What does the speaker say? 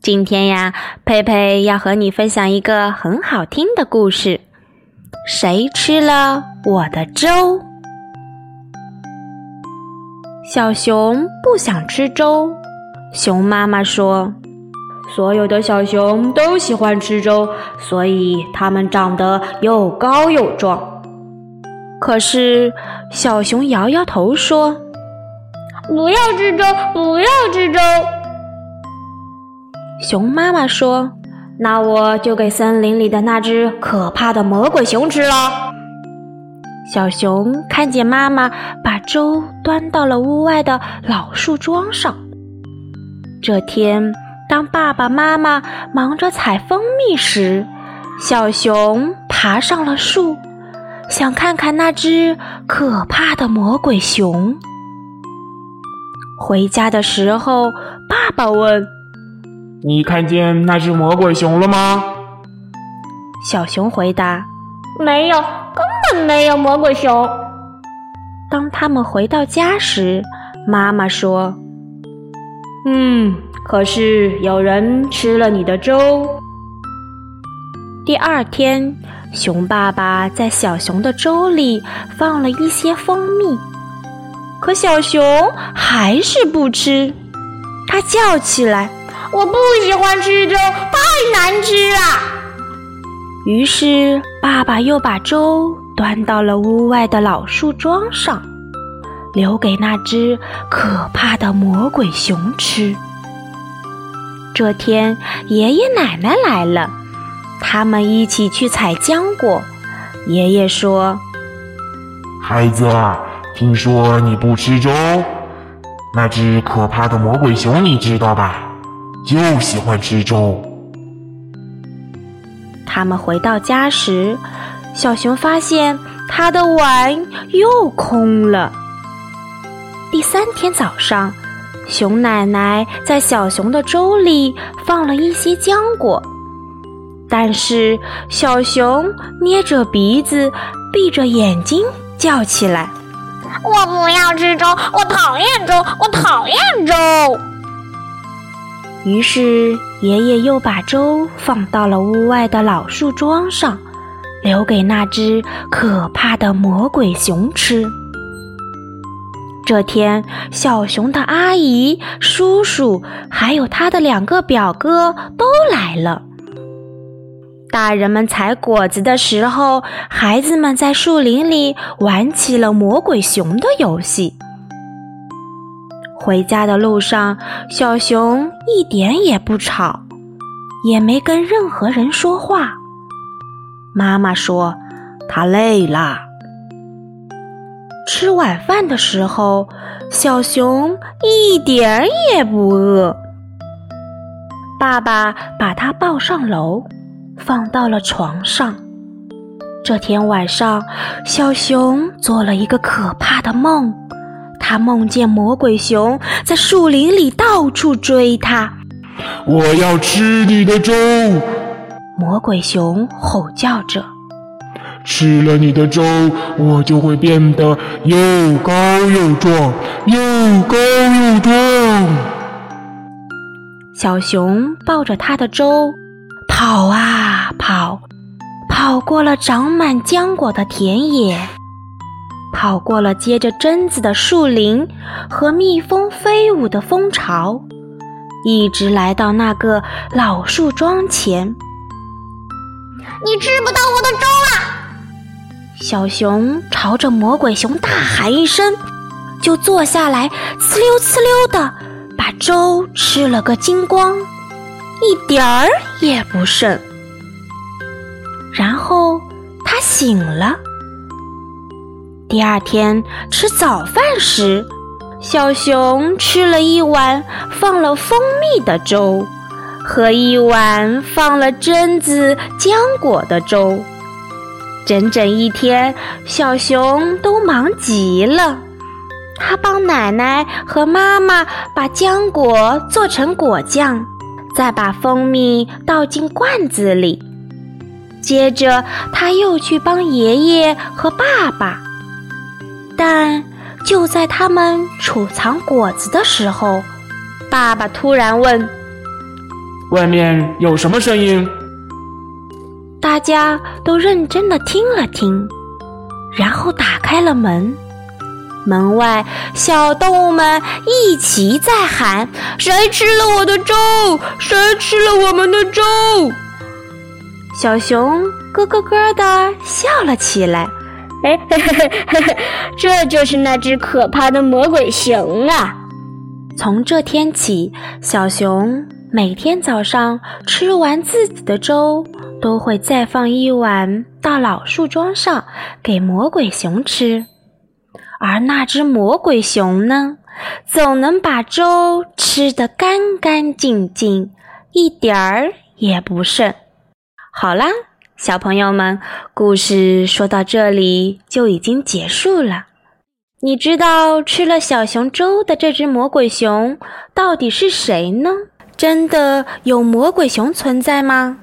今天呀，佩佩要和你分享一个很好听的故事。谁吃了我的粥？小熊不想吃粥。熊妈妈说：“所有的小熊都喜欢吃粥，所以它们长得又高又壮。”可是小熊摇摇头说。不要吃粥，不要吃粥。熊妈妈说：“那我就给森林里的那只可怕的魔鬼熊吃了。”小熊看见妈妈把粥端到了屋外的老树桩上。这天，当爸爸妈妈忙着采蜂蜜时，小熊爬上了树，想看看那只可怕的魔鬼熊。回家的时候，爸爸问：“你看见那只魔鬼熊了吗？”小熊回答：“没有，根本没有魔鬼熊。”当他们回到家时，妈妈说：“嗯，可是有人吃了你的粥。”第二天，熊爸爸在小熊的粥里放了一些蜂蜜。可小熊还是不吃，它叫起来：“我不喜欢吃粥，太难吃了。”于是爸爸又把粥端到了屋外的老树桩上，留给那只可怕的魔鬼熊吃。这天，爷爷奶奶来了，他们一起去采浆果。爷爷说：“孩子。”听说你不吃粥，那只可怕的魔鬼熊你知道吧？就喜欢吃粥。他们回到家时，小熊发现他的碗又空了。第三天早上，熊奶奶在小熊的粥里放了一些浆果，但是小熊捏着鼻子，闭着眼睛叫起来。我不要吃粥，我讨厌粥，我讨厌粥。于是爷爷又把粥放到了屋外的老树桩上，留给那只可怕的魔鬼熊吃。这天，小熊的阿姨、叔叔还有他的两个表哥都来了。大人们采果子的时候，孩子们在树林里玩起了魔鬼熊的游戏。回家的路上，小熊一点也不吵，也没跟任何人说话。妈妈说他累了。吃晚饭的时候，小熊一点也不饿。爸爸把他抱上楼。放到了床上。这天晚上，小熊做了一个可怕的梦。他梦见魔鬼熊在树林里到处追他。我要吃你的粥！魔鬼熊吼叫着。吃了你的粥，我就会变得又高又壮，又高又壮。小熊抱着他的粥。跑啊跑，跑过了长满浆果的田野，跑过了结着榛子的树林和蜜蜂飞舞的蜂巢，一直来到那个老树桩前。你吃不到我的粥了！小熊朝着魔鬼熊大喊一声，就坐下来，呲溜呲溜的把粥吃了个精光。一点儿也不剩。然后他醒了。第二天吃早饭时，小熊吃了一碗放了蜂蜜的粥，和一碗放了榛子、浆果的粥。整整一天，小熊都忙极了。他帮奶奶和妈妈把浆果做成果酱，再把蜂蜜倒进罐子里。接着，他又去帮爷爷和爸爸。但就在他们储藏果子的时候，爸爸突然问：“外面有什么声音？”大家都认真的听了听，然后打开了门。门外，小动物们一齐在喊：“谁吃了我的粥？谁吃了我们的粥？”小熊咯咯咯的笑了起来。哎，嘿嘿嘿嘿，这就是那只可怕的魔鬼熊啊！从这天起，小熊每天早上吃完自己的粥，都会再放一碗到老树桩上给魔鬼熊吃。而那只魔鬼熊呢，总能把粥吃得干干净净，一点儿也不剩。好啦。小朋友们，故事说到这里就已经结束了。你知道吃了小熊粥的这只魔鬼熊到底是谁呢？真的有魔鬼熊存在吗？